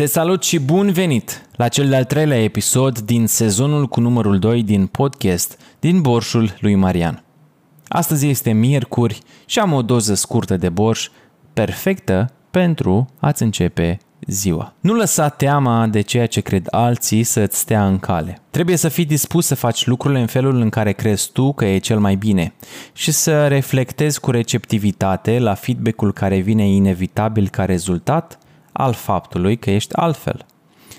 Te salut și bun venit la cel de-al treilea episod din sezonul cu numărul 2 din podcast din Borșul lui Marian. Astăzi este miercuri și am o doză scurtă de borș perfectă pentru a-ți începe ziua. Nu lăsa teama de ceea ce cred alții să-ți stea în cale. Trebuie să fii dispus să faci lucrurile în felul în care crezi tu că e cel mai bine și să reflectezi cu receptivitate la feedback-ul care vine inevitabil ca rezultat al faptului că ești altfel.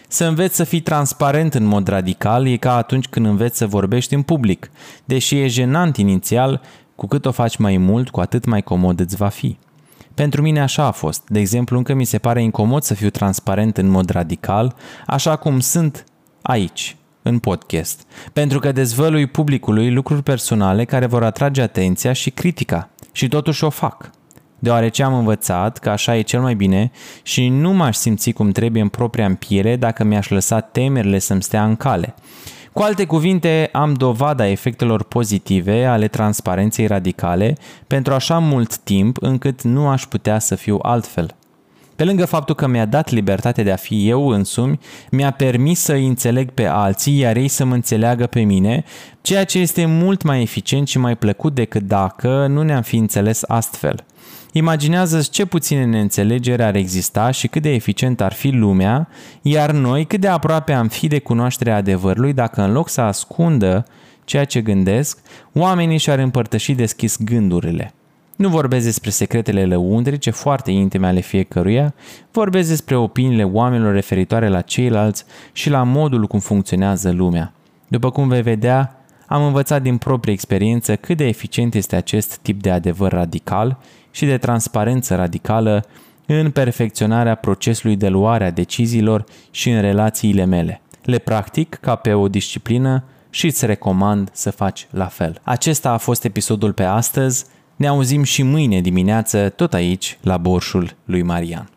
Să înveți să fii transparent în mod radical e ca atunci când înveți să vorbești în public. Deși e jenant inițial, cu cât o faci mai mult, cu atât mai comod îți va fi. Pentru mine așa a fost. De exemplu, încă mi se pare incomod să fiu transparent în mod radical, așa cum sunt aici, în podcast, pentru că dezvălui publicului lucruri personale care vor atrage atenția și critica. Și totuși o fac deoarece am învățat că așa e cel mai bine și nu m-aș simți cum trebuie în propria împiere dacă mi-aș lăsa temerile să-mi stea în cale. Cu alte cuvinte, am dovada efectelor pozitive ale transparenței radicale pentru așa mult timp încât nu aș putea să fiu altfel. Pe lângă faptul că mi-a dat libertatea de a fi eu însumi, mi-a permis să îi înțeleg pe alții, iar ei să mă înțeleagă pe mine, ceea ce este mult mai eficient și mai plăcut decât dacă nu ne-am fi înțeles astfel. imaginează ce puține neînțelegeri ar exista și cât de eficient ar fi lumea, iar noi cât de aproape am fi de cunoașterea adevărului dacă în loc să ascundă ceea ce gândesc, oamenii și-ar împărtăși deschis gândurile. Nu vorbesc despre secretele lăuntrice foarte intime ale fiecăruia, vorbesc despre opiniile oamenilor referitoare la ceilalți și la modul cum funcționează lumea. După cum vei vedea, am învățat din proprie experiență cât de eficient este acest tip de adevăr radical și de transparență radicală în perfecționarea procesului de luare a deciziilor și în relațiile mele. Le practic ca pe o disciplină și îți recomand să faci la fel. Acesta a fost episodul pe astăzi. Ne auzim și mâine dimineață tot aici la Borșul lui Marian.